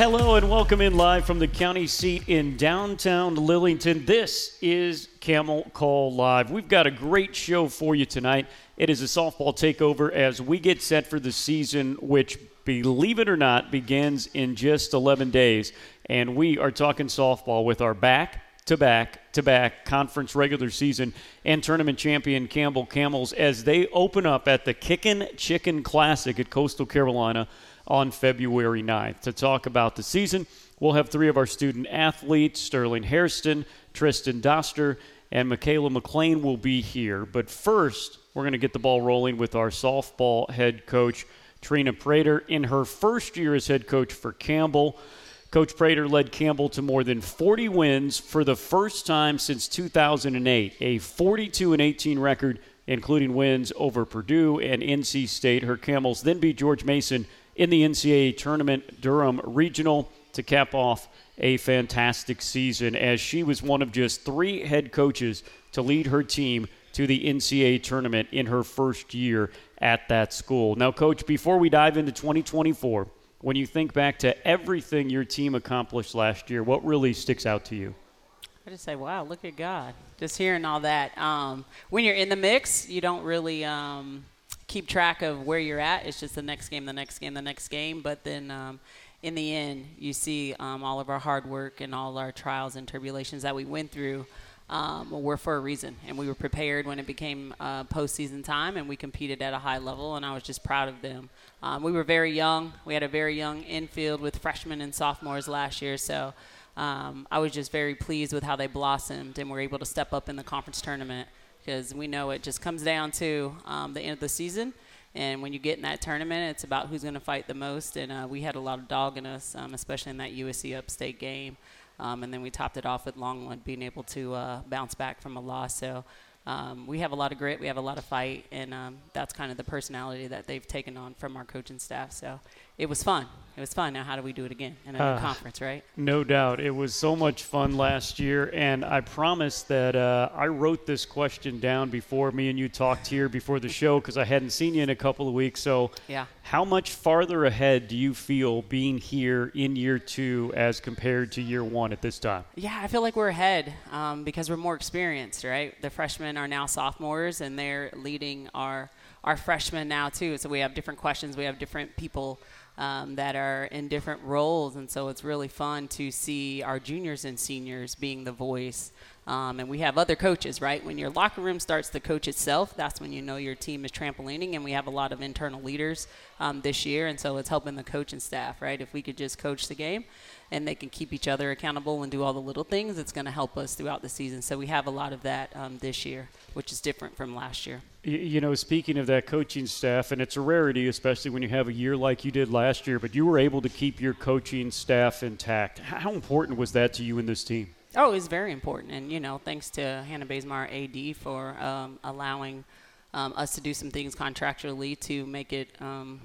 Hello and welcome in live from the county seat in downtown Lillington. This is Camel Call Live. We've got a great show for you tonight. It is a softball takeover as we get set for the season, which, believe it or not, begins in just 11 days. And we are talking softball with our back to back to back conference regular season and tournament champion Campbell Camels as they open up at the Kickin' Chicken Classic at Coastal Carolina on February 9th. To talk about the season, we'll have three of our student athletes Sterling Hairston, Tristin Doster, and Makayla McClain will be here. But first, we're going to get the ball rolling with our softball head coach, Trena Prater, in her first year as head coach for Campbell. Coach Prater led Campbell to more than 40 wins for the first time since 2008, a 42 and 18 record, including wins over Purdue and NC State. Her Camels then beat George Mason in the NCAA tournament, Durham Regional, to cap off a fantastic season as she was one of just three head coaches to lead her team to the NCAA tournament in her first year at that school. Now, Coach, before we dive into 2024, when you think back to everything your team accomplished last year, what really sticks out to you? I just say, wow, look at God. Just hearing all that. Um, when you're in the mix, you don't really um, keep track of where you're at. It's just the next game, the next game, the next game. But then um, in the end, you see um, all of our hard work and all our trials and tribulations that we went through um, were for a reason. And we were prepared when it became uh, postseason time, and we competed at a high level. And I was just proud of them. Um, we were very young. We had a very young infield with freshmen and sophomores last year. So um, I was just very pleased with how they blossomed and were able to step up in the conference tournament because we know it just comes down to um, the end of the season. And when you get in that tournament, it's about who's going to fight the most. And uh, we had a lot of dog in us, um, especially in that USC Upstate game. Um, and then we topped it off with Longwood being able to uh, bounce back from a loss. So um, we have a lot of grit, we have a lot of fight, and um, that's kind of the personality that they've taken on from our coaching staff. So it was fun. It was fun. Now, how do we do it again in a uh, conference, right? No doubt. It was so much fun last year, and I promise that uh, I wrote this question down before me and you talked here before the show because I hadn't seen you in a couple of weeks. So, yeah. how much farther ahead do you feel being here in year two as compared to year one at this time? Yeah, I feel like we're ahead um, because we're more experienced, right? The freshmen are now sophomores, and they're leading our our freshmen now too. So we have different questions. We have different people um, that are in different roles. And so it's really fun to see our juniors and seniors being the voice. Um, and we have other coaches, right? When your locker room starts to coach itself, that's when you know your team is trampolining. And we have a lot of internal leaders um, this year. And so it's helping the coaching staff, right? If we could just coach the game and they can keep each other accountable and do all the little things, it's going to help us throughout the season. So we have a lot of that um, this year, which is different from last year. You know, speaking of that coaching staff, and it's a rarity, especially when you have a year like you did last year, but you were able to keep your coaching staff intact. How important was that to you and this team? Oh, it's very important. And, you know, thanks to Hannah Bazemore, AD, for um, allowing um, us to do some things contractually to make it um,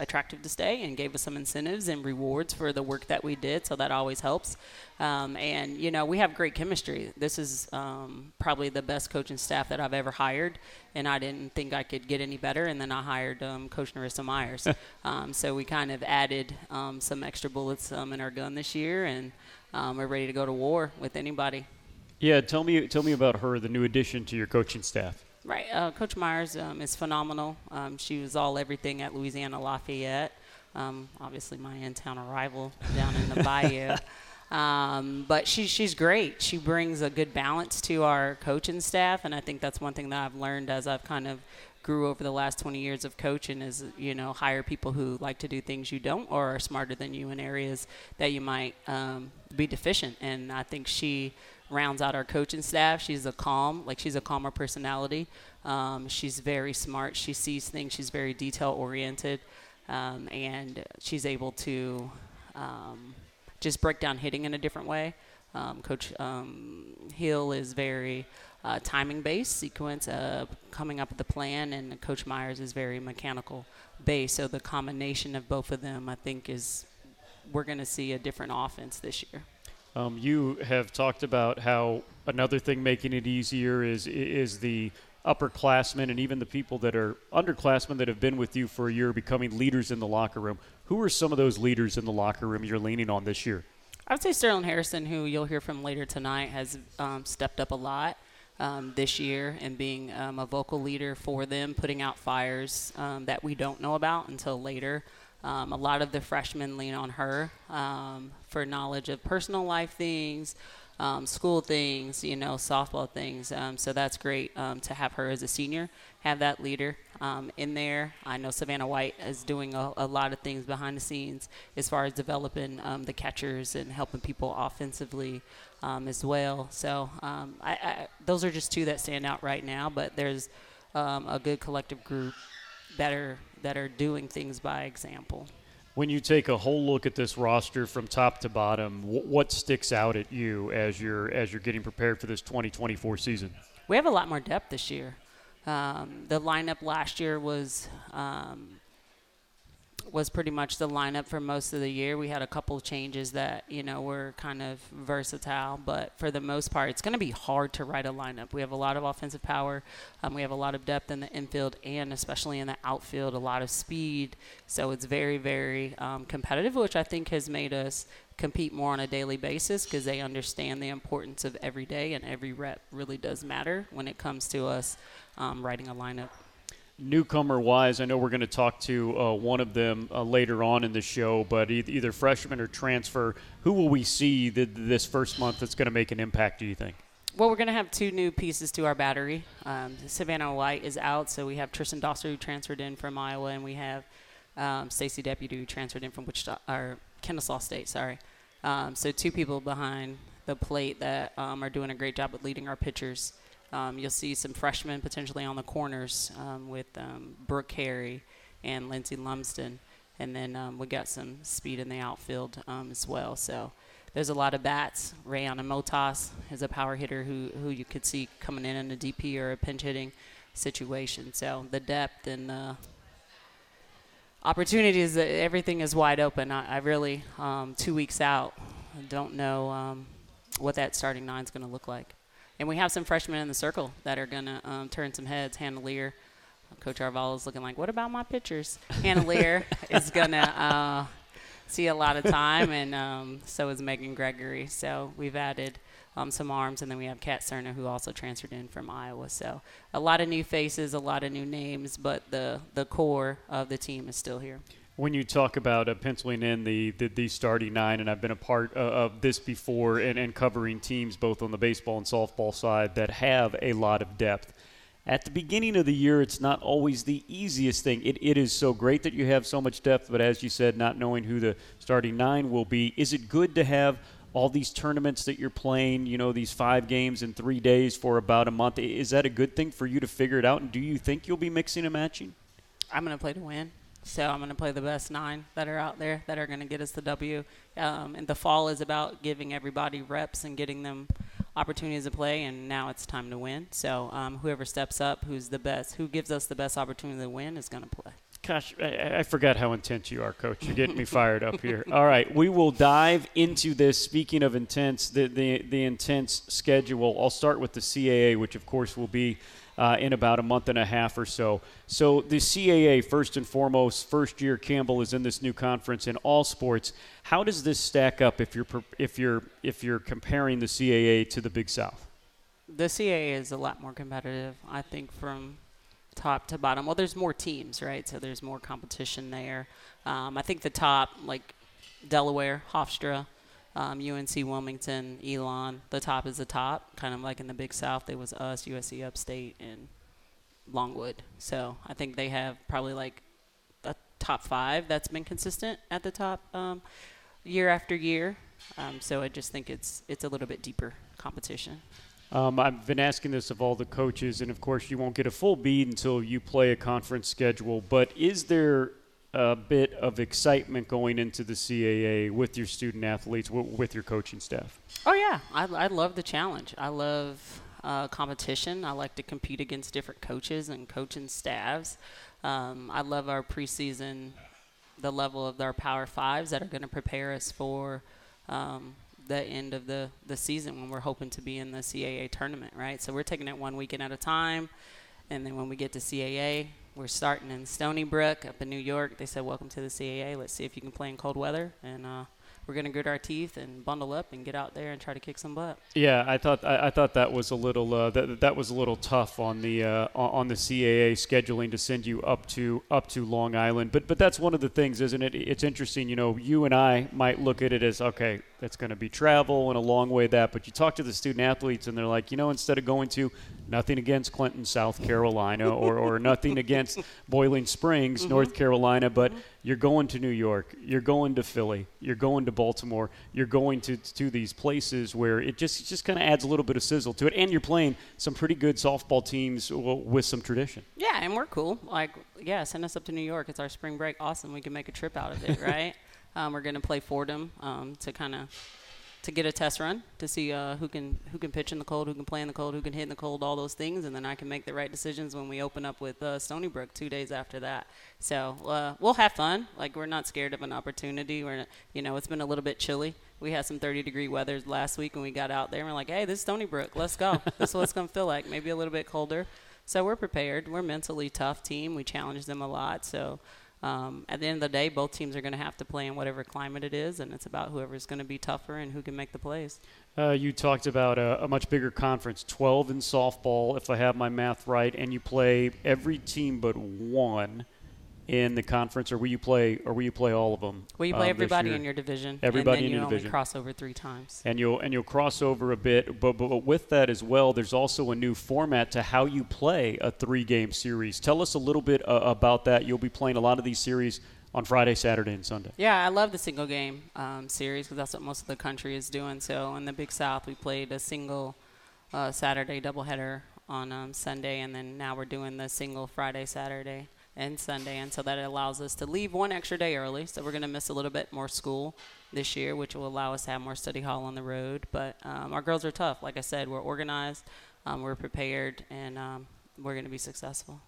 attractive to stay and gave us some incentives and rewards for the work that we did. So that always helps. Um, and, you know, we have great chemistry. This is um, probably the best coaching staff that I've ever hired. And I didn't think I could get any better. And then I hired um, Coach Narissa Myers. Um, so we kind of added um, some extra bullets um, in our gun this year. And we're ready to go to war with anybody. Yeah, tell me, tell me about her, the new addition to your coaching staff. Right. Uh, Coach Myers um, is phenomenal. Um, she was all everything at Louisiana Lafayette. Um, obviously, my in-town rival down in the Bayou. Um, but she, she's great. She brings a good balance to our coaching staff, and I think that's one thing that I've learned as I've kind of grew over the last 20 years of coaching is you know hire people who like to do things you don't or are smarter than you in areas that you might um, be deficient. And I think she rounds out our coaching staff. She's a calm, like she's a calmer personality. Um, she's very smart. She sees things. She's very detail oriented, um, and she's able to um, just break down hitting in a different way. Um, Coach um, Hill is very uh, timing based, sequence, uh, coming up with the plan, and Coach Myers is very mechanical based. So the combination of both of them, I think, is we're going to see a different offense this year. Um, you have talked about how another thing making it easier is is the upperclassmen and even the people that are underclassmen that have been with you for a year becoming leaders in the locker room. Who are some of those leaders in the locker room you're leaning on this year? I would say Sterling Hairston, who you'll hear from later tonight, has um, stepped up a lot um, this year and being um, a vocal leader for them, putting out fires um, that we don't know about until later. Um, a lot of the freshmen lean on her um, for knowledge of personal life things, um, school things, you know, softball things. So that's great to have her as a senior, have that leader in there. I know Savannah White is doing a, a, lot of things behind the scenes as far as developing the catchers and helping people offensively um, as well. So I, I, those are just two that stand out right now, but there's a good collective group that are that are doing things by example when you take a whole look at this roster from top to bottom, what sticks out at you as you're as you're getting prepared for this 2024 season? We have a lot more depth this year. Um, the lineup last year was um, was pretty much the lineup for most of the year. We had a couple changes that you know were kind of versatile, but for the most part, it's going to be hard to write a lineup. We have a lot of offensive power, um, we have a lot of depth in the infield, and especially in the outfield, a lot of speed. So it's very, very um, competitive, which I think has made us compete more on a daily basis because they understand the importance of every day, and every rep really does matter when it comes to us um, writing a lineup newcomer wise, I know we're going to talk to uh, one of them uh, later on in the show, but e- either freshman or transfer, who will we see th- this first month that's going to make an impact, do you think? Well, we're going to have two new pieces to our battery. Um, Savannah White is out, so we have Tristin Doster who transferred in from Iowa, and we have um, Stacy Deputy who transferred in from Wichita, or Kennesaw State, sorry. Um, so two people behind the plate that um, are doing a great job at leading our pitchers. Um, you'll see some freshmen potentially on the corners um, with um, Brooke Carey and Lindsey Lumsden. And then um, we got some speed in the outfield um, as well. So there's a lot of bats. Rayana Motas is a power hitter who, who you could see coming in in a DP or a pinch hitting situation. So the depth and the opportunities, everything is wide open. I, I really, um, two weeks out, don't know what that starting nine is going to look like. And we have some freshmen in the circle that are going to um, turn some heads. Hannah Lear, Coach Arvalo is looking like, what about my pitchers? Hannah Lear is going to uh, see a lot of time, and um, so is Megan Gregory. So we've added um, some arms, and then we have Kat Cerner, who also transferred in from Iowa. So a lot of new faces, a lot of new names, but the, the core of the team is still here when you talk about uh, penciling in the, the, the, starting nine, and I've been a part uh, of this before and, and covering teams both on the baseball and softball side that have a lot of depth. At the beginning of the year, it's not always the easiest thing. It, it is so great that you have so much depth, but as you said, not knowing who the starting nine will be, is it good to have all these tournaments that you're playing, you know, these five games in three days for about a month? Is that a good thing for you to figure it out? And do you think you'll be mixing and matching? I'm going to play to win. So I'm going to play the best nine that are out there that are going to get us the W. Um, and the fall is about giving everybody reps and getting them opportunities to play. And now it's time to win. So um, whoever steps up, who's the best, who gives us the best opportunity to win, is going to play. Gosh, I, I, forgot how intense you are, Coach. You're getting me fired up here. All right, we will dive into this. Speaking of intense, the, the the intense schedule. I'll start with the CAA, which of course will be uh, in about a month and a half or so. So the CAA, first and foremost, first year Campbell is in this new conference in all sports. How does this stack up if you're if you're if you're comparing the CAA to the Big South? The CAA is a lot more competitive, I think, from top to bottom. Well, there's more teams, right? So there's more competition there. Um, I think the top, like Delaware, Hofstra, um, UNC Wilmington, Elon. The top is the top, kind of like in the Big South. There was us, USC Upstate, and Longwood. So I think they have probably like a top five that's been consistent at the top um, year after year. Um, so I just think it's it's a little bit deeper competition. Um, I've been asking this of all the coaches, and of course, you won't get a full bead until you play a conference schedule. But is there a bit of excitement going into the CAA with your student athletes, with your coaching staff? Oh yeah, I, I love the challenge. I love uh, competition. I like to compete against different coaches and coaching staffs. Um, I love our preseason, the level of our Power Fives that are going to prepare us for um, the end of the, the season when we're hoping to be in the CAA tournament, right? So we're taking it one weekend at a time And then when we get to CAA, we're starting in Stony Brook up in New York. They said, "Welcome to the CAA. Let's see if you can play in cold weather." And uh, we're going to grit our teeth and bundle up and get out there and try to kick some butt. Yeah, I thought I, I thought that was a little uh, that, that was a little tough on the uh, on the CAA scheduling to send you up to up to Long Island. But but that's one of the things, isn't it? It's interesting. You know, you and I might look at it as okay, it's going to be travel and a long way that. But you talk to the student athletes and they're like, you know, instead of going to nothing against Clinton, South Carolina, or, or nothing against Boiling Springs, mm-hmm. North Carolina, but mm-hmm. you're going to New York, you're going to Philly, you're going to Baltimore, you're going to, to these places where it just, just kind of adds a little bit of sizzle to it. And you're playing some pretty good softball teams with some tradition. Yeah, and we're cool. Like, yeah, send us up to New York. It's our spring break. Awesome. We can make a trip out of it, right? um, we're going to play Fordham um, to kind of to get a test run to see uh, who can who can pitch in the cold, who can play in the cold, who can hit in the cold, all those things, and then I can make the right decisions when we open up with uh, Stony Brook two days after that. So uh, we'll have fun. Like we're not scared of an opportunity. We're you know it's been a little bit chilly. We had some 30 degree weather last week when we got out there. and We're like, hey, this is Stony Brook. Let's go. this is what it's gonna feel like. Maybe a little bit colder. So we're prepared. We're a mentally tough team. We challenge them a lot. So um, at the end of the day, both teams are going to have to play in whatever climate it is, and it's about whoever's going to be tougher and who can make the plays. Uh, you talked about a, a, much bigger conference, 12 in softball, if I have my math right, and you play every team but one in the conference, or will you play, or will you play all of them? Will you play um, everybody in your division. Everybody in your division. You cross over three times. And you'll and you'll cross over a bit, but but with that as well, there's also a new format to how you play a three-game series. Tell us a little bit uh, about that. You'll be playing a lot of these series on Friday, Saturday, and Sunday. Yeah, I love the single game um, series because that's what most of the country is doing. So in the Big South, we played a single uh, Saturday doubleheader on um, Sunday, and then now we're doing the single Friday, Saturday and Sunday, and so that allows us to leave one extra day early. So we're going to miss a little bit more school this year, which will allow us to have more study hall on the road. But um, our girls are tough. Like I said, we're organized, um, we're prepared, and um, we're going to be successful.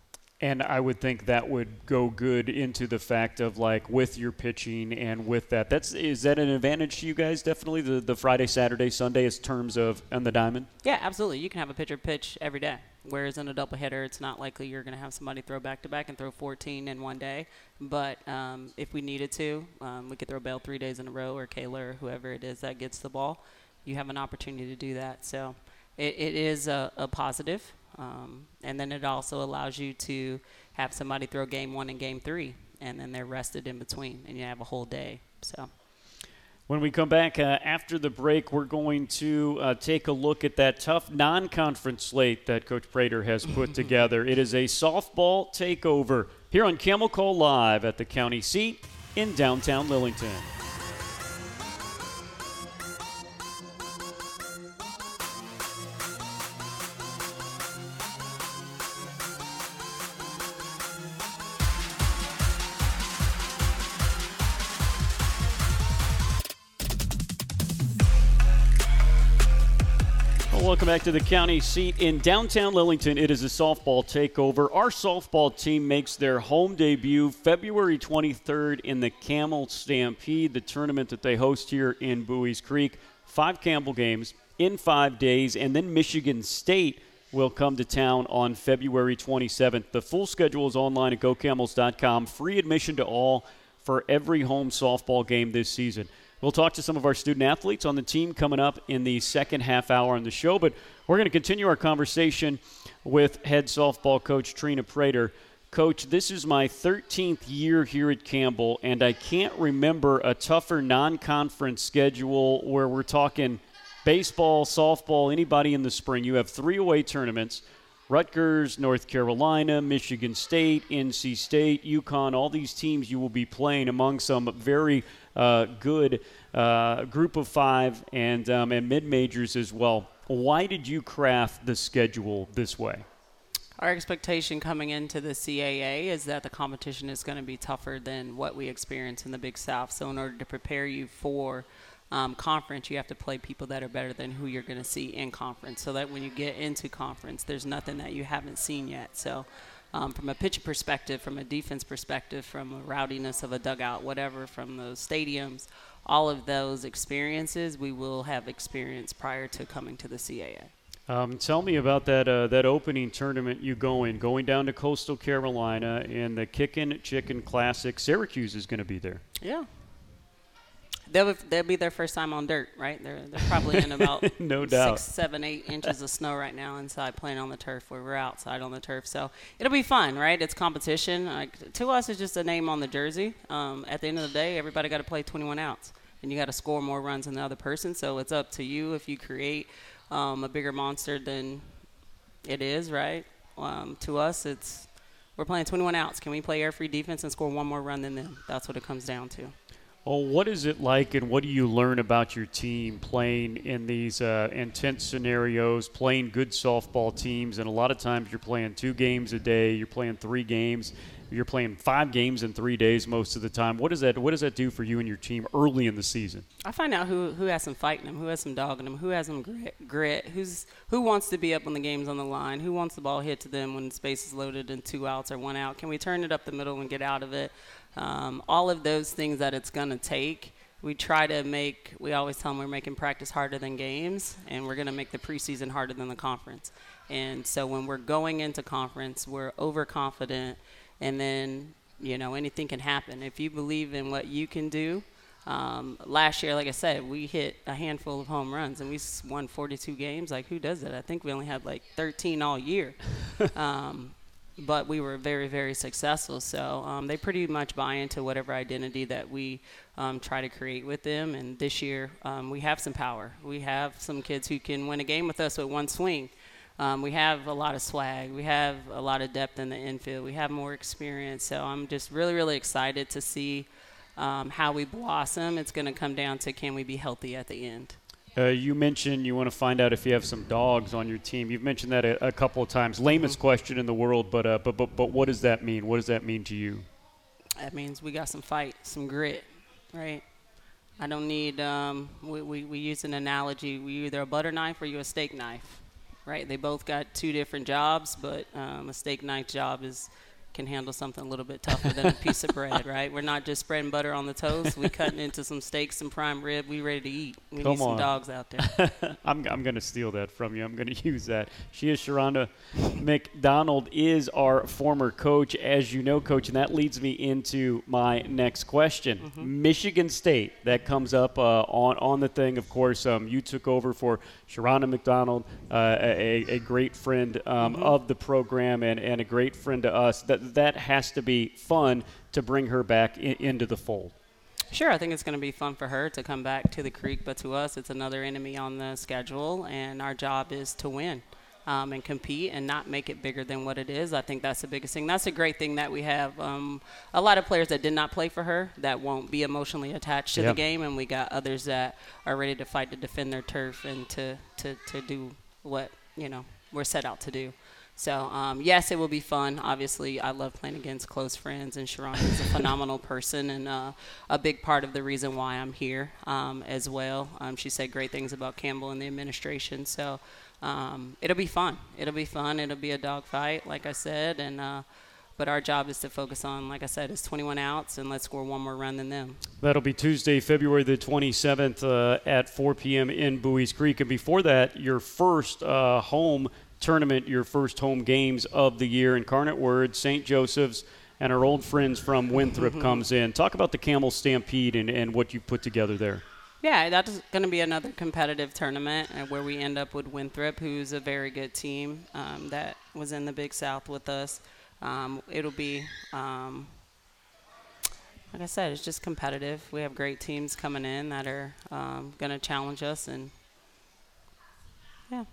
And I would think that would go good into the fact of like with your pitching and with that. That's is that an advantage to you guys? Definitely the the Friday, Saturday, Sunday as terms of on the diamond. Yeah, absolutely. You can have a pitcher pitch every day. Whereas in a doubleheader, it's not likely you're going to have somebody throw back to back and throw 14 in one day. But um, if we needed to, um, we could throw Bell three days in a row, or Kayla, or whoever it is that gets the ball. You have an opportunity to do that. So it, it is a, a positive. Um, and then it also allows you to have somebody throw game one and game three, and then they're rested in between, and you have a whole day. So. When we come back uh, after the break, we're going to uh, take a look at that tough non conference slate that Coach Prater has put together. It is a softball takeover here on Camel Call Live at the county seat in downtown Lillington. Welcome back to the county seat in downtown Lillington. It is a softball takeover. Our softball team makes their home debut February 23rd in the Camel Stampede, the tournament that they host here in Buies Creek. Five Campbell games in five days, and then Michigan State will come to town on February 27th. The full schedule is online at gocamels.com. Free admission to all for every home softball game this season. We'll talk to some of our student athletes on the team coming up in the second half hour on the show, but we're going to continue our conversation with head softball coach Trena Prater. Coach, this is my 13th year here at Campbell, and I can't remember a tougher non conference schedule where we're talking baseball, softball, anybody in the spring. You have three away tournaments. Rutgers, North Carolina, Michigan State, NC State, UConn, all these teams you will be playing among some very good uh, group of five and, um, and mid majors as well. Why did you craft the schedule this way? Our expectation coming into the CAA is that the competition is going to be tougher than what we experience in the Big South. So, in order to prepare you for um, conference, you have to play people that are better than who you're going to see in conference, so that when you get into conference, there's nothing that you haven't seen yet. So, um, from a pitcher perspective, from a defense perspective, from a rowdiness of a dugout, whatever, from those stadiums, all of those experiences we will have experienced prior to coming to the CAA. Um, tell me about that uh, that opening tournament you go in, going down to Coastal Carolina in the Kickin' Chicken Classic. Syracuse is going to be there. Yeah. They'll, they'll be their first time on dirt, right? They're, they're probably in about no doubt. six, seven, eight inches of snow right now inside playing on the turf where we're outside on the turf. So it'll be fun, right? It's competition. Like, to us, it's just a name on the jersey. Um, at the end of the day, everybody got to play 21 outs, and you got to score more runs than the other person. So it's up to you if you create um, a bigger monster than it is, right? Um, to us, it's we're playing 21 outs. Can we play air free defense and score one more run than them? That's what it comes down to. Well, what is it like, and what do you learn about your team playing in these uh, intense scenarios, playing good softball teams? And a lot of times you're playing two games a day, you're playing three games, you're playing five games in three days most of the time. What does that What does that do for you and your team early in the season? I find out who who has some fight in them, who has some dog in them, who has some grit, grit, who's who wants to be up when the game's on the line, who wants the ball hit to them when the space is loaded and two outs or one out. Can we turn it up the middle and get out of it? Um, all of those things that it's going to take. We try to make, we always tell them we're making practice harder than games, and we're going to make the preseason harder than the conference. And so when we're going into conference, we're overconfident, and then, you know, anything can happen. If you believe in what you can do, um, last year, like I said, we hit a handful of home runs and we won 42 games. Like, who does that? I think we only had like 13 all year. um, but we were very, very successful. So um, they pretty much buy into whatever identity that we um, try to create with them. And this year, um, we have some power. We have some kids who can win a game with us with one swing. Um, we have a lot of swag. We have a lot of depth in the infield. We have more experience. So I'm just really, really excited to see um, how we blossom. It's going to come down to can we be healthy at the end. Uh, you mentioned you want to find out if you have some dogs on your team. You've mentioned that a, a couple of times. Lamest mm-hmm. question in the world, but, uh, but but but what does that mean? What does that mean to you? That means we got some fight, some grit, right? I don't need. Um, we, we we use an analogy. We either a butter knife or you a steak knife, right? They both got two different jobs, but um, a steak knife job is can handle something a little bit tougher than a piece of bread, right? We're not just spreading butter on the toast. We're cutting into some steaks and prime rib. We ready to eat. We Come need some on. dogs out there. I'm, I'm going to steal that from you. I'm going to use that. She is Sharonda McDonald is our former coach, as you know, coach, and that leads me into my next question. Mm-hmm. Michigan State, that comes up uh, on, on the thing, of course. Um, you took over for Sharonda McDonald, uh, a, a great friend um, mm-hmm. of the program and, and a great friend to us. That that has to be fun to bring her back in, into the fold. Sure, I think it's going to be fun for her to come back to the creek, but to us, it's another enemy on the schedule, and our job is to win. Um, and compete and not make it bigger than what it is. I think that's the biggest thing. That's a great thing that we have um, a lot of players that did not play for her that won't be emotionally attached to yep. the game, and we got others that are ready to fight to defend their turf and to, to, to do what you know we're set out to do. So um, yes, it will be fun. Obviously, I love playing against close friends, and Sharon is a phenomenal person and uh, a big part of the reason why I'm here um, as well. Um, she said great things about Campbell and the administration, so um, it'll be fun. It'll be fun. It'll be a dogfight, like I said, and. Uh, but our job is to focus on, like I said, is 21 outs, and let's score one more run than them. That'll be Tuesday, February the 27th uh, at 4 p.m. in Buies Creek. And before that, your first uh, home tournament, your first home games of the year. Incarnate Word, St. Joseph's, and our old friends from Winthrop mm-hmm. comes in. Talk about the Camel Stampede and, and what you put together there. Yeah, that's going to be another competitive tournament uh, where we end up with Winthrop, who's a very good team um, that was in the Big South with us. Um, it'll be, um, like I said, it's just competitive. We have great teams coming in that are um, going to challenge us, and yeah.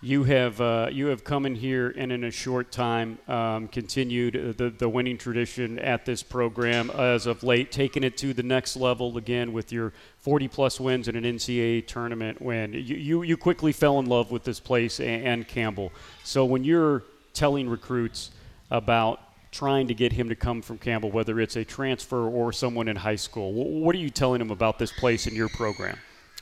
You have uh, you have come in here and in a short time um, continued the the winning tradition at this program as of late, taking it to the next level again with your 40 plus wins in an NCAA tournament win. You you, you quickly fell in love with this place and, and Campbell. So when you're telling recruits about trying to get him to come from Campbell, whether it's a transfer or someone in high school, what are you telling them about this place and your program?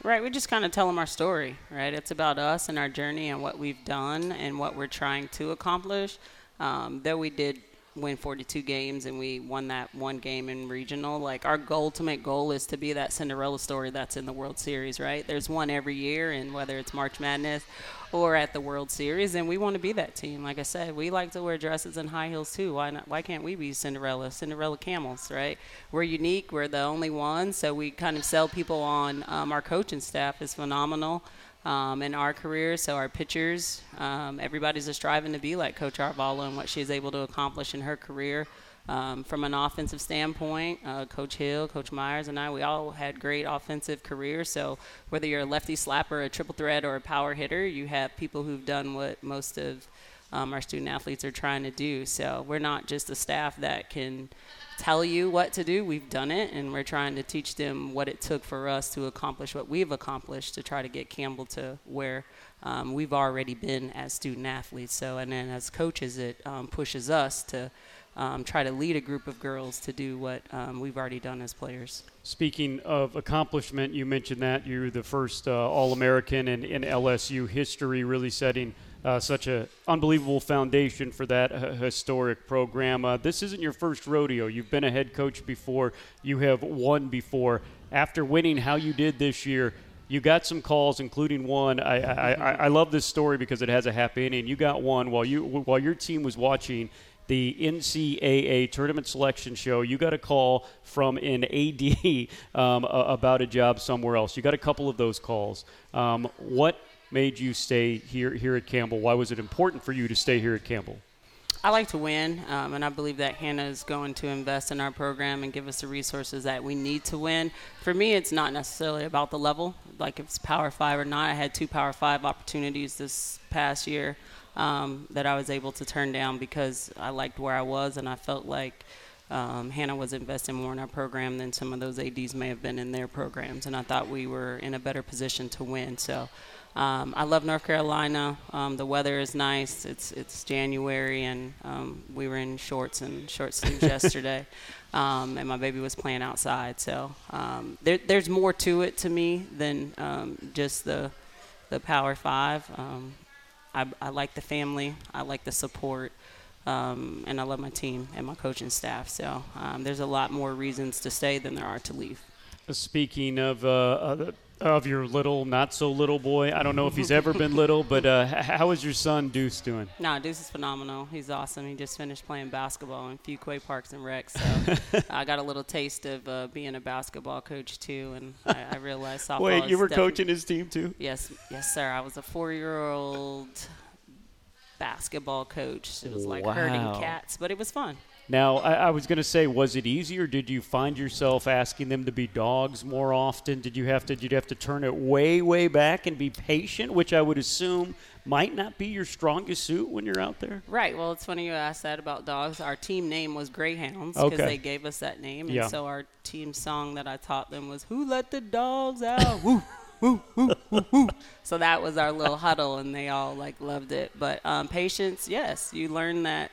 Right, we just kind of tell them our story, right? It's about us and our journey and what we've done and what we're trying to accomplish. Um, though we did win 42 games and we won that one game in regional. Like our ultimate goal, is to be that Cinderella story that's in the World Series. Right? There's one every year, and whether it's March Madness or at the World Series, and we want to be that team. Like I said, we like to wear dresses and high heels too. Why not? Why can't we be Cinderella? Cinderella camels, right? We're unique. We're the only ones, so we kind of sell people on. Um, our coaching staff is phenomenal um, in our career. So our pitchers, um, everybody's just striving to be like Coach Arvalo and what she's able to accomplish in her career. Um, from an offensive standpoint, uh, Coach Hill, Coach Myers, and I, we all had great offensive careers. So whether you're a lefty slapper, a triple threat, or a power hitter, you have people who've done what most of um, our student athletes are trying to do. So we're not just a staff that can tell you what to do. We've done it, and we're trying to teach them what it took for us to accomplish what we've accomplished to try to get Campbell to where um, we've already been as student athletes. So, and then as coaches, it um, pushes us to um, try to lead a group of girls to do what um, we've already done as players. Speaking of accomplishment, you mentioned that you're the first uh, All American in, in LSU history, really setting uh, such an unbelievable foundation for that uh, historic program. Uh, this isn't your first rodeo. You've been a head coach before, you have won before. After winning how you did this year, you got some calls, including one. I, I, I, I love this story because it has a happy ending. You got one while you while your team was watching the NCAA tournament selection show. You got a call from an AD um, about a job somewhere else. You got a couple of those calls. Um, what made you stay here here at Campbell? Why was it important for you to stay here at Campbell? I like to win, um, and I believe that Hannah is going to invest in our program and give us the resources that we need to win. For me, it's not necessarily about the level, like if it's Power Five or not. I had two Power Five opportunities this past year um, that I was able to turn down because I liked where I was, and I felt like um, Hannah was investing more in our program than some of those ads may have been in their programs, and I thought we were in a better position to win. So um, I love North Carolina. Um, the weather is nice. It's it's January, and um, we were in shorts and short sleeves yesterday, um, and my baby was playing outside. So um, there, there's more to it to me than um, just the the Power Five. I, I like the family. I like the support. Um, and I love my team and my coaching staff. So um, there's a lot more reasons to stay than there are to leave. Speaking of uh, of your little, not so little boy. I don't know if he's ever been little, but uh, how is your son Deuce doing? No, Deuce is phenomenal. He's awesome. He just finished playing basketball in Fuquay Parks and Rec, so I got a little taste of uh, being a basketball coach too, and I, I realized softball. Wait, you were coaching his team too? Yes, yes, sir. I was a four-year-old basketball coach. It was like Wow. herding cats, but it was fun. Now, I, I was going to say, was it easy, or did you find yourself asking them to be dogs more often? Did you have to? Did you have to turn it way, way back and be patient, which I would assume might not be your strongest suit when you're out there? Right. Well, it's funny you asked that about dogs. Our team name was Greyhounds Okay. because they gave us that name, and Yeah. so our team song that I taught them was "Who let the dogs out?" woo, woo, woo, woo, woo. So that was our little huddle, and they all like loved it. But um, patience, yes, you learn that.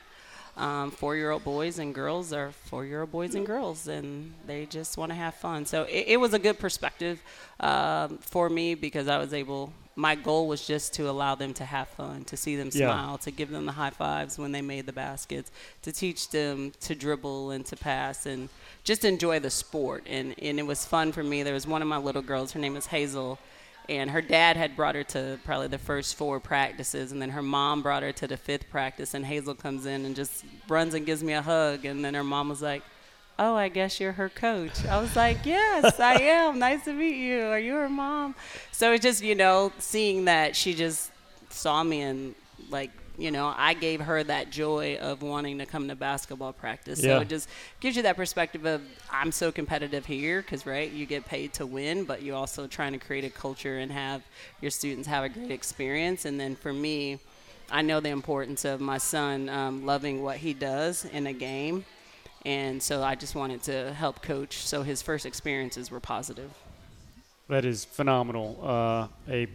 Um, four-year-old boys and girls are four-year-old boys and girls, and they just want to have fun. So it, it was a good perspective um, for me because I was able. My goal was just to allow them to have fun, to see them Yeah. smile, to give them the high fives when they made the baskets, to teach them to dribble and to pass, and just enjoy the sport. And and it was fun for me. There was one of my little girls. Her name is Hazel and her dad had brought her to probably the first four practices and then her mom brought her to the fifth practice and hazel comes in and just runs and gives me a hug and then her mom was like oh i guess you're her coach. I was like yes i am. Nice to meet you. Are you her mom? So it's just you know seeing that she just saw me and like you know i gave her that joy of wanting to come to basketball practice. So it just gives you that perspective of i'm so competitive here because right you get paid to win but you're also trying to create a culture and have your students have a great experience. And then for me i know the importance of my son um, loving what he does in a game. And so i just wanted to help coach so his first experiences were positive. That is phenomenal. Uh, a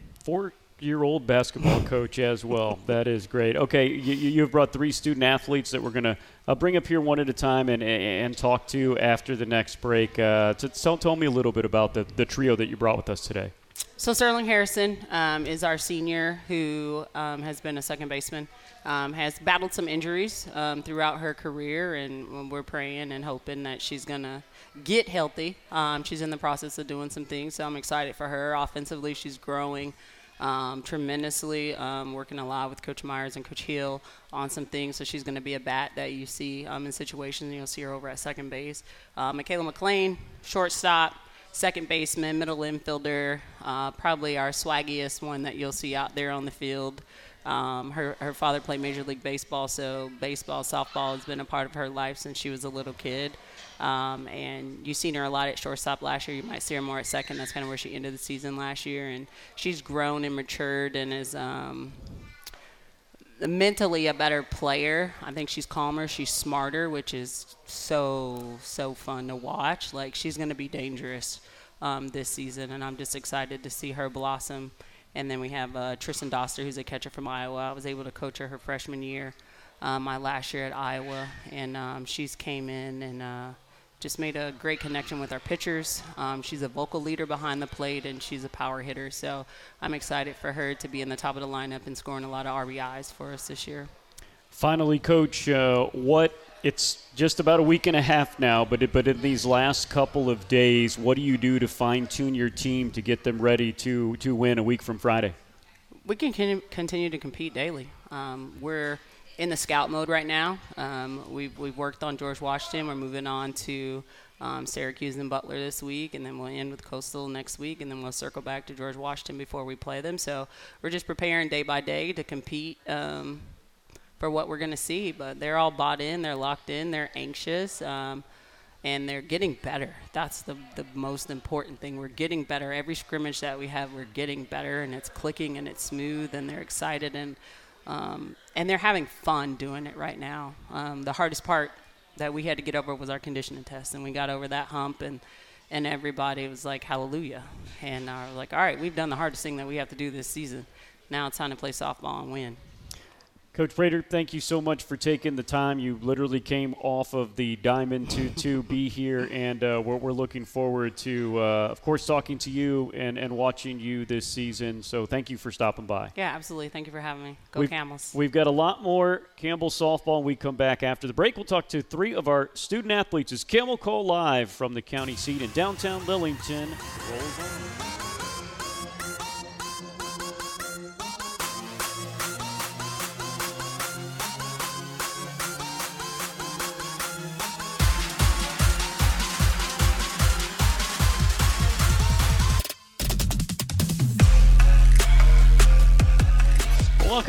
four-year-old basketball coach as well. That is great. Okay, you, you- you've brought three student athletes that we're going to uh, bring up here one at a time and, and talk to after the next break. Uh, to tell, tell me a little bit about the, the trio that you brought with us today. So Sterling Hairston um, is our senior who um, has been a second baseman. Um, has battled some injuries um, throughout her career, and we're praying and hoping that she's gonna get healthy. Um, she's in the process of doing some things, so I'm excited for her. Offensively, she's growing. Um, tremendously, working a lot with Coach Myers and Coach Hill on some things. So she's going to be a bat that you see in situations. You'll see her over at second base. Uh, Makayla McClain, shortstop second baseman, middle infielder, uh, probably our swaggiest one that you'll see out there on the field. Um, her, her father played Major League Baseball, so baseball, softball has been a part of her life since she was a little kid. Um, and you've seen her a lot at shortstop last year. You might see her more at second. That's kind of where she ended the season last year. And she's grown and matured and is um, mentally a better player. I think she's calmer. She's smarter, which is so, so fun to watch. Like, she's going to be dangerous um, this season, and I'm just excited to see her blossom. And then we have uh, Tristin Doster, who's a catcher from Iowa. I was able to coach her her freshman year, um, my last year at Iowa, and um, she's came in and uh, just made a great connection with our pitchers. Um, she's a vocal leader behind the plate, and she's a power hitter. So I'm excited for her to be in the top of the lineup and scoring a lot of RBIs for us this year. Finally, Coach, uh, what it's just about a week and a half now, but it, but in these last couple of days, what do you do to fine tune your team to get them ready to to win a week from Friday? We can continue to compete daily. Um, we're in the scout mode right now. Um, we've we've worked on George Washington. We're moving on to um, Syracuse and Butler this week, and then we'll end with Coastal next week, and then we'll circle back to George Washington before we play them. So we're just preparing day by day to compete um, for what we're going to see. But they're all bought in, they're locked in, they're anxious, um, and they're getting better. That's the, the most important thing. We're getting better. Every scrimmage that we have, we're getting better, and it's clicking and it's smooth, and they're excited and um, and they're having fun doing it right now. Um, the hardest part that we had to get over was our conditioning test, and we got over that hump, and and everybody was like, "Hallelujah!" And I was like, "All right, we've done the hardest thing that we have to do this season. Now it's time to play softball and win." Coach Prater, thank you so much for taking the time. You literally came off of the diamond to, to be here, and uh, we're, we're, looking forward to, uh, of course, talking to you and, and watching you this season. So thank you for stopping by. Yeah, absolutely. Thank you for having me. Go we've, Camels. We've got a lot more Campbell softball when we come back after the break. We'll talk to three of our student athletes as Camel Call Live from the county seat in downtown Lillington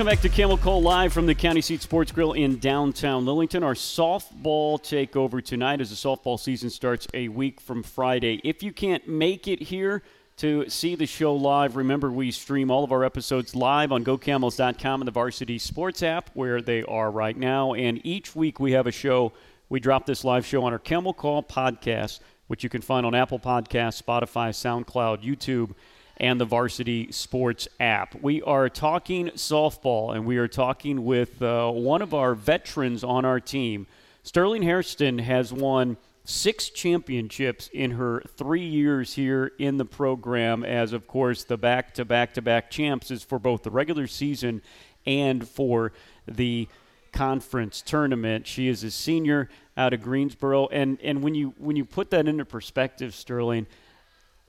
Welcome back to Camel Call Live from the County Seat Sports Grill in downtown Lillington. Our softball takeover tonight as the softball season starts a week from Friday. If you can't make it here to see the show live, remember we stream all of our episodes live on GoCamels.com and the Varsity Sports app where they are right now. And each week we have a show. We drop this live show on our Camel Call podcast, which you can find on Apple Podcasts, Spotify, SoundCloud, YouTube and the Varsity Sports app. We are talking softball, and we are talking with uh, one of our veterans on our team. Sterling Hairston has won six championships in her three years here in the program, as of course the back to back to back champs is for both the regular season and for the conference tournament. She is a senior out of Greensboro, and and when you when you put that into perspective, Sterling,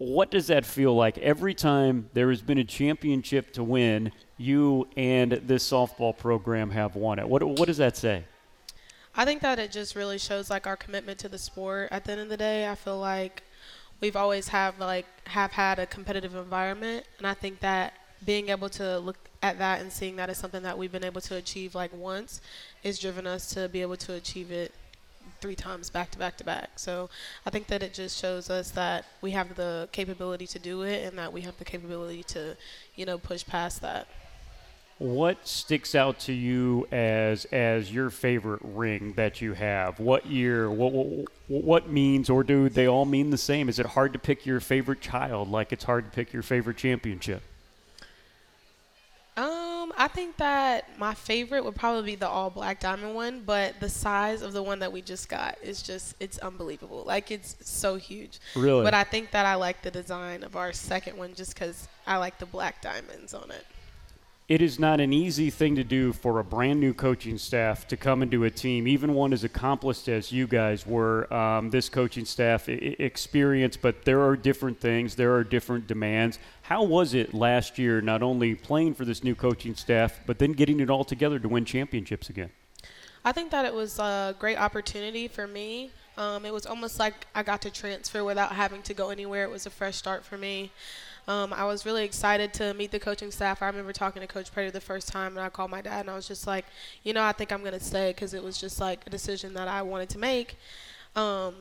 what does that feel like every time there has been a championship to win? You and this softball program have won it. What what does that say? I think that it just really shows like our commitment to the sport. At the end of the day, I feel like we've always have like have had a competitive environment, and I think that being able to look at that and seeing that is something that we've been able to achieve like once is driven us to be able to achieve it three times back to back to back. So I think that it just shows us that we have the capability to do it and that we have the capability to, you know, push past that. What sticks out to you as as your favorite ring that you have? What year? What, what what means, or do they all mean the same? Is it hard to pick your favorite child, like it's hard to pick your favorite championship? Um, I think that my favorite would probably be the all black diamond one, but the size of the one that we just got is just it's unbelievable. Like it's so huge. Really? But I think that I like the design of our second one just cuz I like the black diamonds on it it is not an easy thing to do for a brand new coaching staff to come into a team, even one as accomplished as you guys were. Um, this coaching staff I- experience, but there are different things, there are different demands. How was it last year, not only playing for this new coaching staff, but then getting it all together to win championships again? I think that it was a great opportunity for me. Um, it was almost like I got to transfer without having to go anywhere. It was a fresh start for me. Um, I was really excited to meet the coaching staff. I remember talking to Coach Prater the first time, and I called my dad, and I was just like, you know, I think I'm going to stay because it was just like a decision that I wanted to make. Um,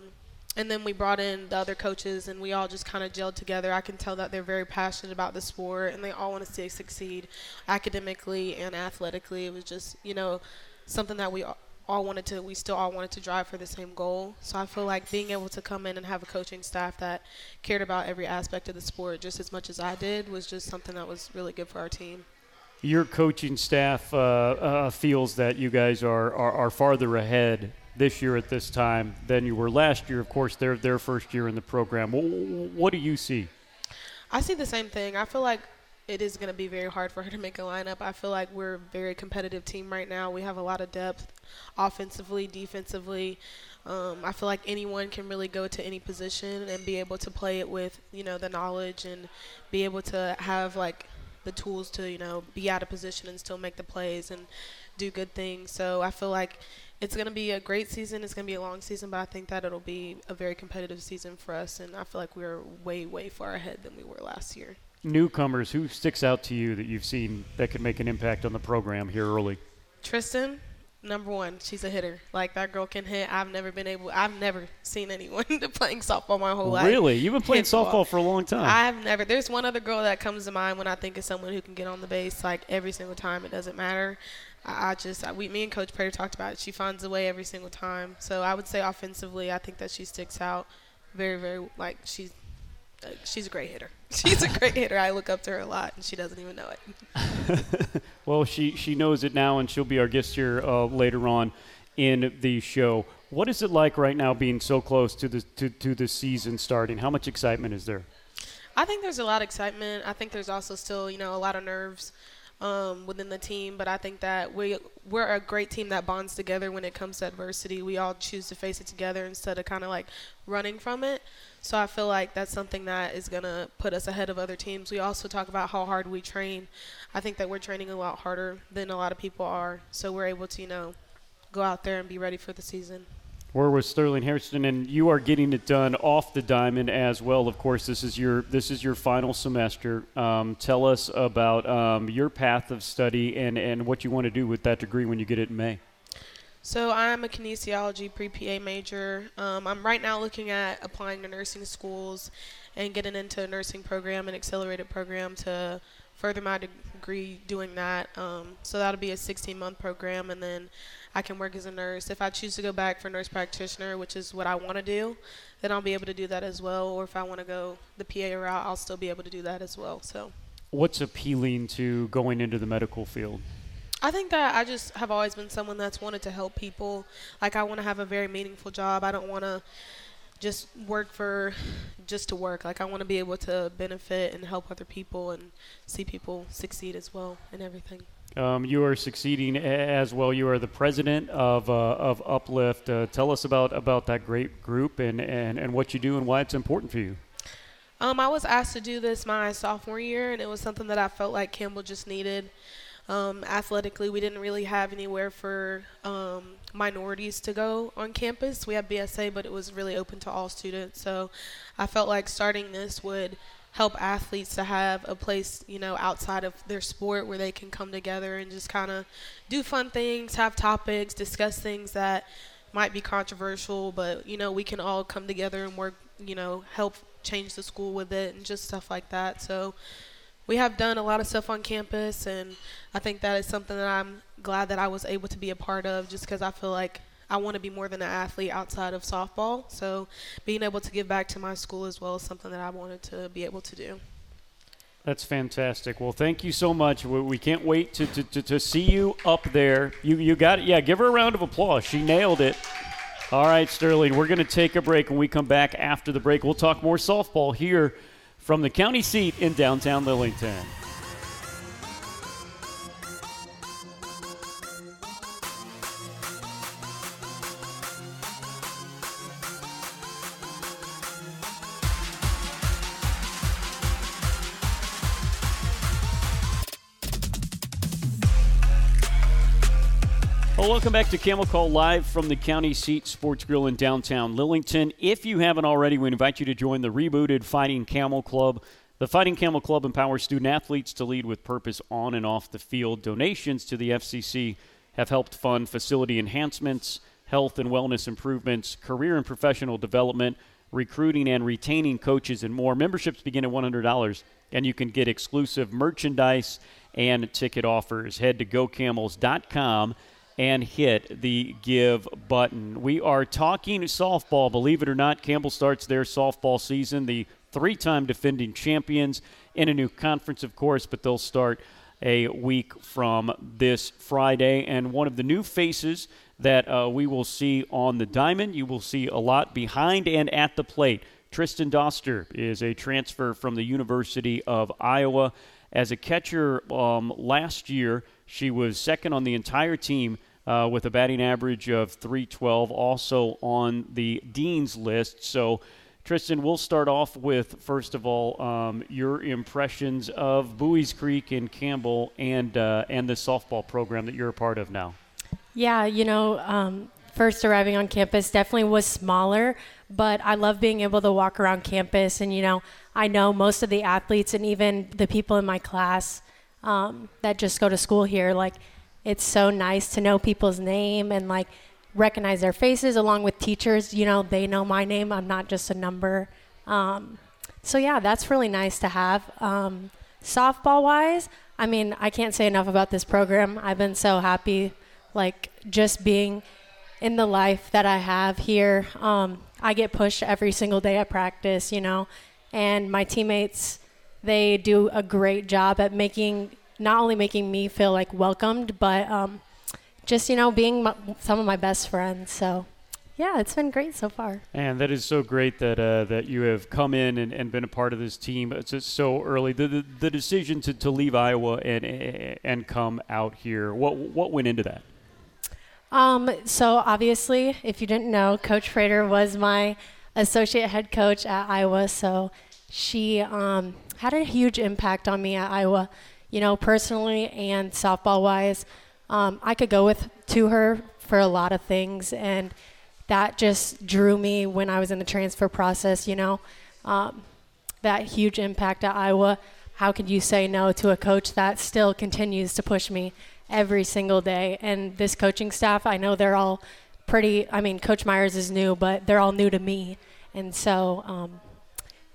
and then we brought in the other coaches, and we all just kind of gelled together. I can tell that they're very passionate about the sport, and they all want to see it succeed academically and athletically. It was just, you know, something that we all wanted to we still all wanted to drive for the same goal. So I feel like being able to come in and have a coaching staff that cared about every aspect of the sport just as much as I did was just something that was really good for our team. Your coaching staff uh, uh, feels that you guys are, are, are farther ahead this year at this time than you were last year. Of course, they're their first year in the program. What do you see? I see the same thing. I feel like it is going to be very hard for her to make a lineup. I feel like we're a very competitive team right now. We have a lot of depth offensively, defensively. Um, I feel like anyone can really go to any position and be able to play it with, you know, the knowledge and be able to have like the tools to, you know, be out of position and still make the plays and do good things. So I feel like it's going to be a great season. It's going to be a long season, but I think that it'll be a very competitive season for us. And I feel like we're way, way far ahead than we were last year newcomers, who sticks out to you that you've seen that could make an impact on the program here early? Tristin, number one, she's a hitter. Like that girl can hit. I've never been able. I've never seen anyone playing softball my whole life. Really, you've been playing softball ball. for a long time. I've never. There's one other girl that comes to mind when I think of someone who can get on the base like every single time. It doesn't matter. I, I just, I, we, me and Coach Prater talked about it. She finds a way every single time. So I would say offensively, I think that she sticks out very, very. Like she's she's a great hitter. She's a great hitter. I look up to her a lot, and she doesn't even know it. well, she she knows it now, and she'll be our guest here uh, later on in the show. What is it like right now, being so close to the to, to the season starting? How much excitement is there? I think there's a lot of excitement. I think there's also still, you know, a lot of nerves um, within the team. But I think that we we're a great team that bonds together when it comes to adversity. We all choose to face it together instead of kind of like running from it. So I feel like that's something that is going to put us ahead of other teams. We also talk about how hard we train. I think that we're training a lot harder than a lot of people are. So we're able to, you know, go out there and be ready for the season. We're with Sterling Hairston, and you are getting it done off the diamond as well. Of course, this is your this is your final semester. Um, tell us about um, your path of study and, and what you want to do with that degree when you get it in May. So I'm a kinesiology pre-PA major. Um, I'm right now looking at applying to nursing schools and getting into a nursing program, an accelerated program to further my degree doing that. Um, so that'll be a 16-month program, and then I can work as a nurse. If I choose to go back for nurse practitioner, which is what I want to do, then I'll be able to do that as well. Or if I want to go the PA route, I'll still be able to do that as well. So, what's appealing to going into the medical field? I think that I just have always been someone that's wanted to help people. Like I want to have a very meaningful job. I don't want to just work for just to work. Like I want to be able to benefit and help other people and see people succeed as well and everything. Um, you are succeeding as well. You are the president of, uh, of Uplift. Uh, tell us about, about that great group and, and, and what you do and why it's important for you. Um, I was asked to do this my sophomore year, and it was something that I felt like Campbell just needed. Um, athletically, we didn't really have anywhere for um, minorities to go on campus. We had BSA, but it was really open to all students. So I felt like starting this would help athletes to have a place, you know, outside of their sport where they can come together and just kind of do fun things, have topics, discuss things that might be controversial, but you know, we can all come together and work, you know, help change the school with it and just stuff like that. So we have done a lot of stuff on campus, and I think that is something that I'm glad that I was able to be a part of just because I feel like I want to be more than an athlete outside of softball. So being able to give back to my school as well is something that I wanted to be able to do. That's fantastic. Well, thank you so much. We, we can't wait to, to, to, to, see you up there. You, you got it. Yeah, give her a round of applause. She nailed it. All right, Sterling, we're going to take a break. When we come back after the break, we'll talk more softball here from the county seat in downtown Lillington. Well, welcome back to Camel Call Live from the County Seat Sports Grill in downtown Lillington. If you haven't already, we invite you to join the rebooted Fighting Camel Club. The Fighting Camel Club empowers student athletes to lead with purpose on and off the field. Donations to the FCC have helped fund facility enhancements, health and wellness improvements, career and professional development, recruiting and retaining coaches, and more. Memberships begin at $100, and you can get exclusive merchandise and ticket offers. Head to gocamels.com and hit the give button. We are talking softball. Believe it or not, Campbell starts their softball season. The three time defending champions in a new conference, of course, but they'll start a week from this Friday. And one of the new faces that uh, we will see on the diamond, you will see a lot behind and at the plate. Tristin Doster is a transfer from the University of Iowa. As a catcher um, last year, she was second on the entire team uh, with a batting average of 312, also on the Dean's list. So, Tristin, we'll start off with, first of all, um, your impressions of Buies Creek and Campbell and, uh, and the softball program that you're a part of now. Yeah, you know, um, first arriving on campus definitely was smaller, but I love being able to walk around campus. And, you know, I know most of the athletes and even the people in my class um, that just go to school here. Like, it's so nice to know people's name and like recognize their faces along with teachers. You know they know my name. I'm not just a number. Um, so yeah that's really nice to have. Um, softball wise i mean i can't say enough about this program. I've been so happy like just being in the life that i have here. Um, i get pushed every single day at practice you know and my teammates they do a great job at making not only making me feel like welcomed, but um, just you know being my, some of my best friends. So yeah, it's been great so far. And that is so great that uh, that you have come in and, and been a part of this team. It's just so early. The, the, the decision to, to leave Iowa and and come out here. What what went into that? Um, so obviously, if you didn't know, Coach Prater was my associate head coach at Iowa. So she um, had a huge impact on me at Iowa you know, personally and softball wise. Um, I could go with to her for a lot of things, and that just drew me when I was in the transfer process. You know, um, that huge impact at Iowa. How could you say no to a coach that still continues to push me every single day? And this coaching staff, I know they're all pretty. I mean, Coach Myers is new, but they're all new to me, and so um,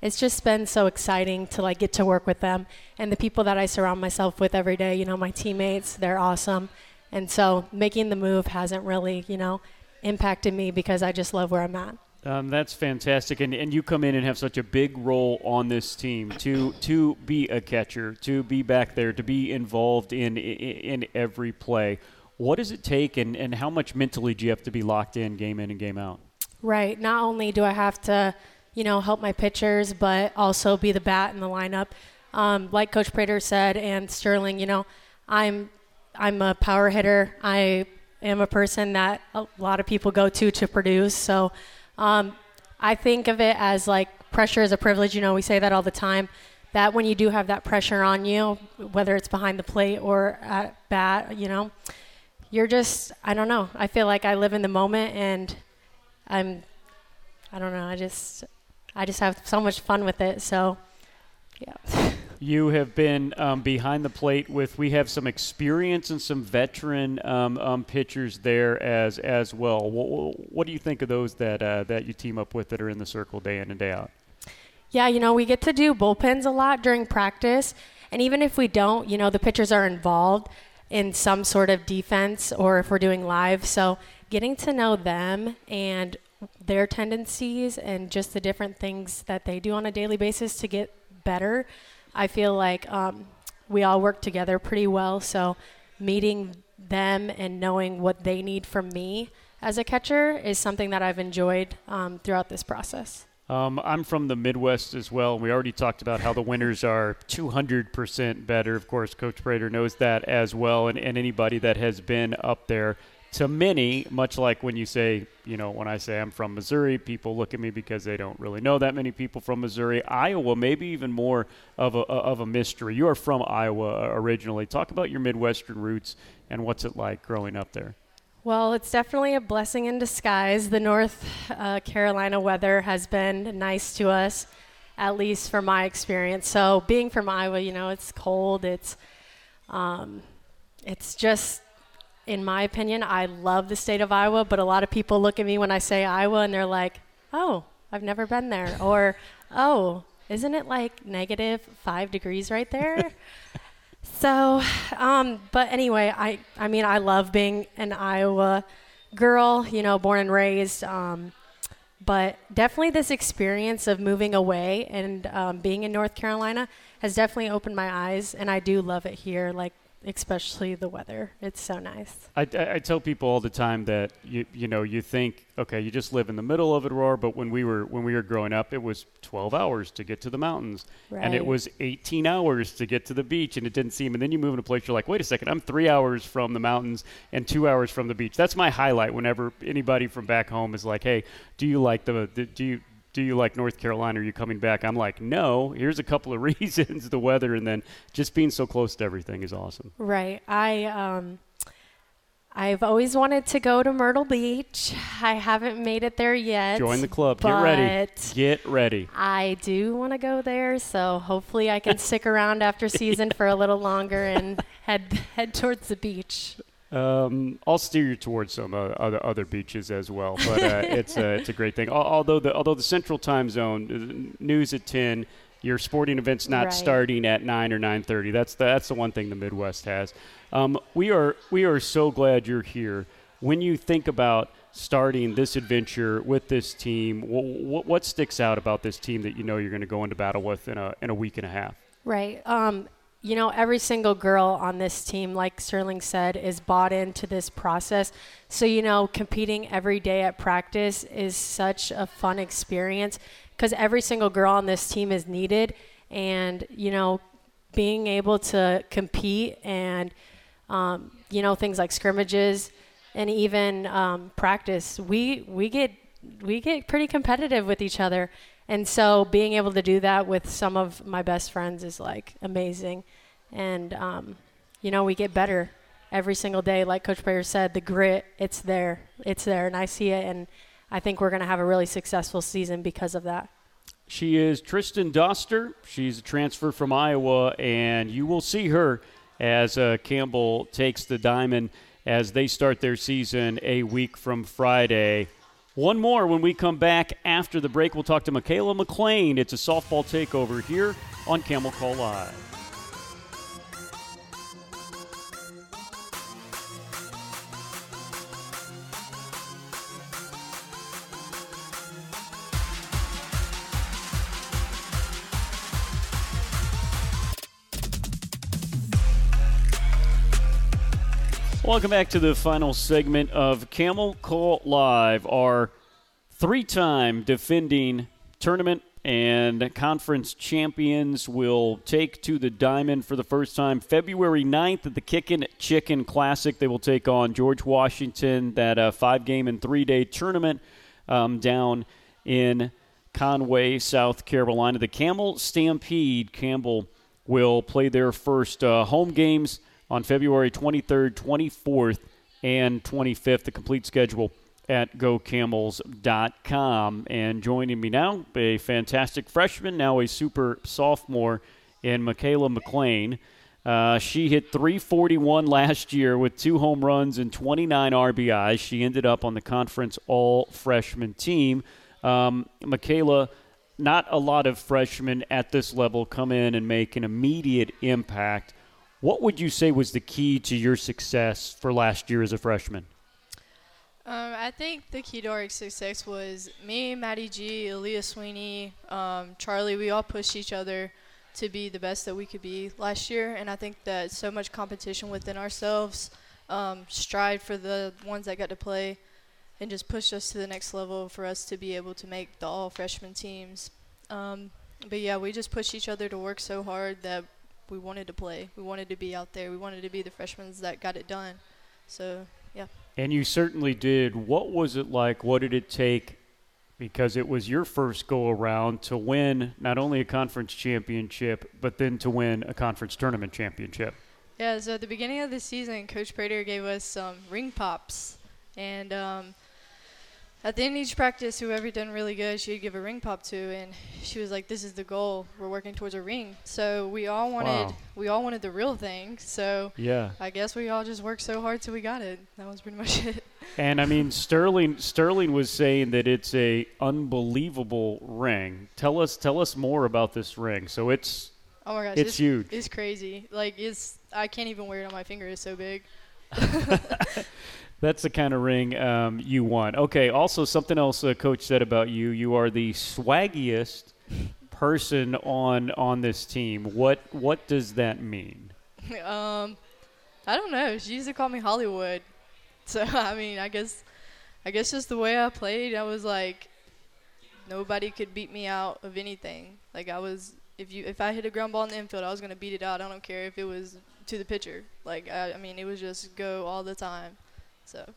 it's just been so exciting to like get to work with them and the people that I surround myself with every day. You know, my teammates, they're awesome. And so making the move hasn't really, you know, impacted me because I just love where I'm at. Um, that's fantastic, and, and you come in and have such a big role on this team to to be a catcher, to be back there, to be involved in in, in every play. What does it take, and, and how much mentally do you have to be locked in, game in and game out? Right. Not only do I have to you know, help my pitchers, but also be the bat in the lineup. Um, like Coach Prater said, and Sterling, you know, I'm I'm a power hitter. I am a person that a lot of people go to to produce. So um, I think of it as like pressure is a privilege. You know, we say that all the time. That when you do have that pressure on you, whether it's behind the plate or at bat, you know, you're just I don't know. I feel like I live in the moment and I'm I don't know. I just I just have so much fun with it. So, yeah. You have been um, behind the plate with. We have some experience and some veteran um, um, pitchers there as as well. What, what, do you think of those that uh, that you team up with that are in the circle day in and day out? Yeah, you know, we get to do bullpens a lot during practice, and even if we don't, you know, the pitchers are involved in some sort of defense or if we're doing live. So getting to know them and their tendencies and just the different things that they do on a daily basis to get better I feel like um, we all work together pretty well. So meeting them and knowing what they need from me as a catcher is something that I've enjoyed um, throughout this process. Um, I'm from the Midwest as well. We already talked about how the winters are 200% better. Of course, Coach Prater knows that as well, and, and anybody that has been up there. To many, much like when you say, you know, when I say I'm from Missouri, people look at me because they don't really know that many people from Missouri. Iowa, maybe even more of a, of a mystery. You are from Iowa originally. Talk about your Midwestern roots and what's it like growing up there. Well, it's definitely a blessing in disguise. The North uh, Carolina weather has been nice to us, at least from my experience. So, being from Iowa, you know, it's cold. It's, um, it's just, in my opinion, I love the state of Iowa. But a lot of people look at me when I say Iowa, and they're like, "Oh, I've never been there," or "Oh, isn't it like negative five degrees right there?" So, um, but anyway, I, I mean, I love being an Iowa girl, you know, born and raised. Um, but definitely this experience of moving away and um, being in North Carolina has definitely opened my eyes, and I do love it here. Like especially the weather. It's so nice. I, I, tell people all the time that you you know you think okay you just live in the middle of Aurora, but when we were when we were growing up, it was 12 hours to get to the mountains, right. and it was 18 hours to get to the beach, and it didn't seem. And then you move in a place you're like, wait a second, I'm three hours from the mountains and two hours from the beach. That's my highlight. Whenever anybody from back home is like, hey, do you like the, the do you do you like North Carolina? Are you coming back? I'm like, no. Here's a couple of reasons: the weather, and then just being so close to everything is awesome. Right. I um, I've always wanted to go to Myrtle Beach. I haven't made it there yet. Join the club. Get ready. Get ready. I do want to go there, so hopefully I can stick around after season for a little longer and head head towards the beach. Um, I'll steer you towards some uh, other other beaches as well, but uh, it's a it's a great thing. Although the although the Central Time Zone uh, news at ten, your sporting event's not right. starting at nine or nine thirty. That's the, that's the one thing the Midwest has. Um, we are we are so glad you're here. When you think about starting this adventure with this team, what, what sticks out about this team that you know you're going to go into battle with in a in a week and a half? Right. Um, you know, every single girl on this team, like Sterling said, is bought into this process. So, you know, competing every day at practice is such a fun experience because every single girl on this team is needed. And, you know, being able to compete and, um, you know, things like scrimmages and even um, practice, we, we get we get pretty competitive with each other. And so being able to do that with some of my best friends is like amazing. And, um, you know, we get better every single day. Like Coach Prater said, the grit, it's there. It's there. And I see it. And I think we're going to have a really successful season because of that. She is Tristin Doster. She's a transfer from Iowa, and you will see her as uh, Campbell takes the diamond as they start their season a week from Friday. One more when we come back after the break. We'll talk to Makayla McClain. It's a softball takeover here on Camel Call Live. Welcome back to the final segment of Camel Call Live. Our three time defending tournament and conference champions will take to the diamond for the first time February 9th at the Kickin' Chicken Classic. They will take on George Washington, that uh, five game and three day tournament um, down in Conway, South Carolina. The Camel Stampede, Campbell will play their first uh, home games on February 23rd, 24th, and 25th. The complete schedule at gocamels.com. And joining me now, a fantastic freshman, now a super sophomore in Makayla McClain. Uh, she hit 341 last year with two home runs and 29 RBIs. She ended up on the conference all freshman team. Um, Makayla, not a lot of freshmen at this level come in and make an immediate impact. What would you say was the key to your success for last year as a freshman? Um, I think the key to our success was me, Maddie G, Aaliyah Sweeney, um, Charlie. We all pushed each other to be the best that we could be last year. And I think that so much competition within ourselves, um, for the ones that got to play, and just pushed us to the next level for us to be able to make the all freshman teams. Um, but yeah, we just pushed each other to work so hard that we wanted to play. We wanted to be out there. We wanted to be the freshmen that got it done. So yeah. And you certainly did. What was it like? What did it take? Because it was your first go around to win not only a conference championship, but then to win a conference tournament championship. Yeah, so at the beginning of the season, Coach Prater gave us some ring pops. And um, at the end of each practice, whoever done really good, she'd give a ring pop to, and she was like, "This is the goal. We're working towards a ring." So we all wanted, Wow. we all wanted the real thing. So Yeah. I guess we all just worked so hard till we got it. That was pretty much it. And I mean, Sterling Sterling was saying that it's a unbelievable ring. Tell us tell us more about this ring. So it's Oh my gosh, It's huge. It's crazy. Like it's, I can't even wear it on my finger. It's so big. that's the kind of ring um, you want. Okay. Also, something else a coach said about you: you are the swaggiest person on on this team. What what does that mean? um, I don't know. She used to call me Hollywood. So I mean, I guess, I guess just the way I played, I was like, nobody could beat me out of anything. Like I was, if you, if I hit a ground ball in the infield, I was gonna beat it out. I don't care if it was to the pitcher. Like I, I mean, it was just go all the time. So.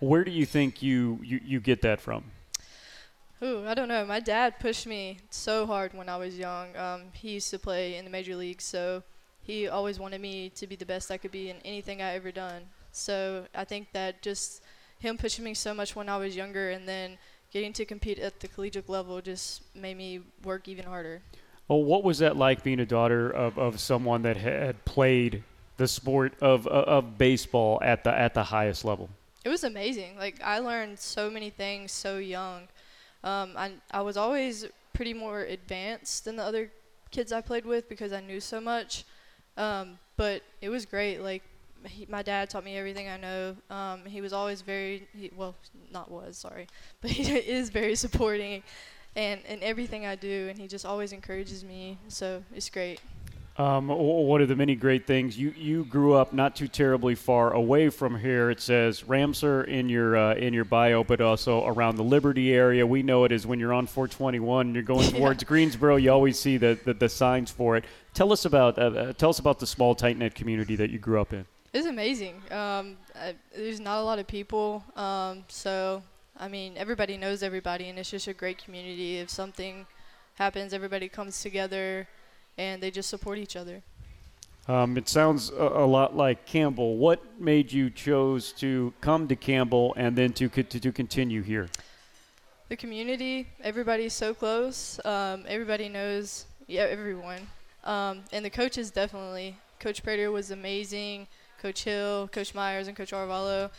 Where do you think you you, you get that from? Ooh, I don't know. My dad pushed me so hard when I was young. Um, he used to play in the major leagues, so he always wanted me to be the best I could be in anything I ever done. So I think that just him pushing me so much when I was younger, and then getting to compete at the collegiate level, just made me work even harder. Well, what was that like being a daughter of, of someone that had played the sport of, of of baseball at the at the highest level? It was amazing. Like I learned so many things so young. Um, I I was always pretty more advanced than the other kids I played with because I knew so much. Um, but it was great. Like he, my dad taught me everything I know. Um, he was always very he, well, not was sorry, but he is very supporting, and in everything I do, and he just always encourages me. So it's great. Um, one of the many great things you you grew up not too terribly far away from here. It says Ramseur in your uh, in your bio, but also around the Liberty area. We know it is when you're on 421 and you're going towards Greensboro. You always see the, the, the signs for it. Tell us about uh, uh, tell us about the small tight knit community that you grew up in. It's amazing. Um, I, there's not a lot of people, um, so I mean everybody knows everybody, and it's just a great community. If something happens, everybody comes together, and they just support each other. Um, it sounds a, a lot like Campbell. What made you chose to come to Campbell and then to to, to continue here? The community, everybody's so close. Um, everybody knows yeah, everyone, um, and the coaches definitely. Coach Prater was amazing. Coach Hill, Coach Myers, and Coach Arvalo.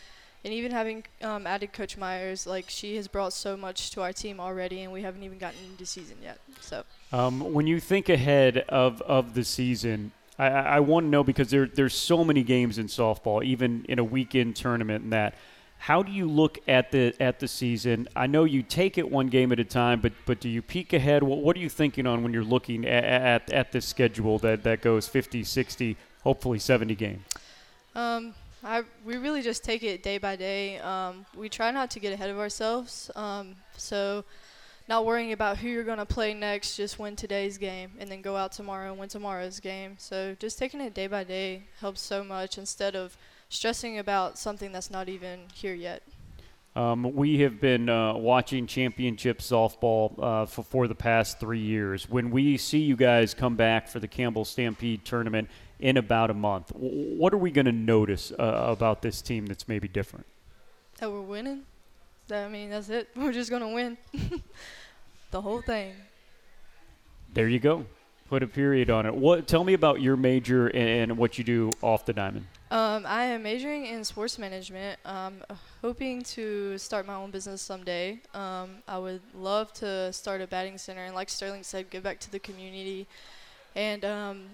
And even having um, added Coach Myers, like she has brought so much to our team already, and we haven't even gotten into season yet. So Um, when you think ahead of, of the season, I, I want to know because there there's so many games in softball, even in a weekend tournament, and that. How do you look at the at the season? I know you take it one game at a time, but but do you peek ahead? What, what are you thinking on when you're looking at, at, at this schedule that, that goes 50, 60, hopefully 70 games? Um, I we really just take it day by day. Um, we try not to get ahead of ourselves. Um, so, not worrying about who you're gonna play next, just win today's game and then go out tomorrow and win tomorrow's game. So, just taking it day by day helps so much instead of stressing about something that's not even here yet. Um, we have been uh, watching championship softball uh, for, for the past three years. When we see you guys come back for the Campbell Stampede tournament in about a month, what are we going to notice uh, about this team that's maybe different? That we're winning. That, I mean, that's it. We're just gonna win the whole thing. There you go. Put a period on it. What? Tell me about your major and what you do off the diamond. Um, I am majoring in sports management. Um, hoping to start my own business someday. Um, I would love to start a batting center, and like Sterling said, give back to the community, and um,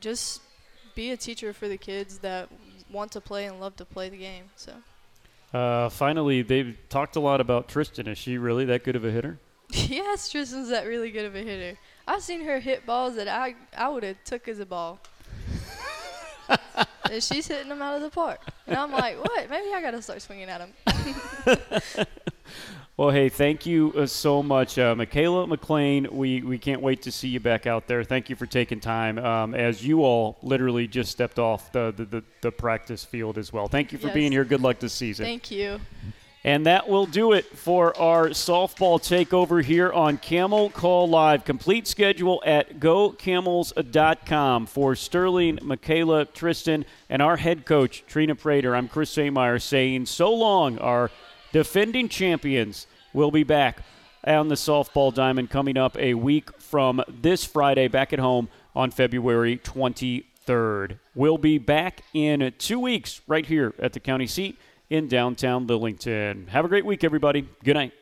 just be a teacher for the kids that want to play and love to play the game. So Uh, finally, they've talked a lot about Tristin. Is she really that good of a hitter? yes, Tristin's that really good of a hitter. I've seen her hit balls that I I would have took as a ball. and she's hitting them out of the park. And I'm like, what? Maybe I got to start swinging at them. Well, hey, thank you uh, so much, uh, Makayla McClain. We, we can't wait to see you back out there. Thank you for taking time um, as you all literally just stepped off the, the, the, the practice field as well. Thank you for Yes. being here. Good luck this season. Thank you. And that will do it for our softball takeover here on Camel Call Live. Complete schedule at gocamels.com for Sterling, Makayla, Tristin, and our head coach, Trena Prater. I'm Chris Sameyer saying so long, our defending champions will be back on the softball diamond coming up a week from this Friday back at home on February 23rd. We'll be back in two weeks right here at the county seat in downtown Lillington. Have a great week, everybody. Good night.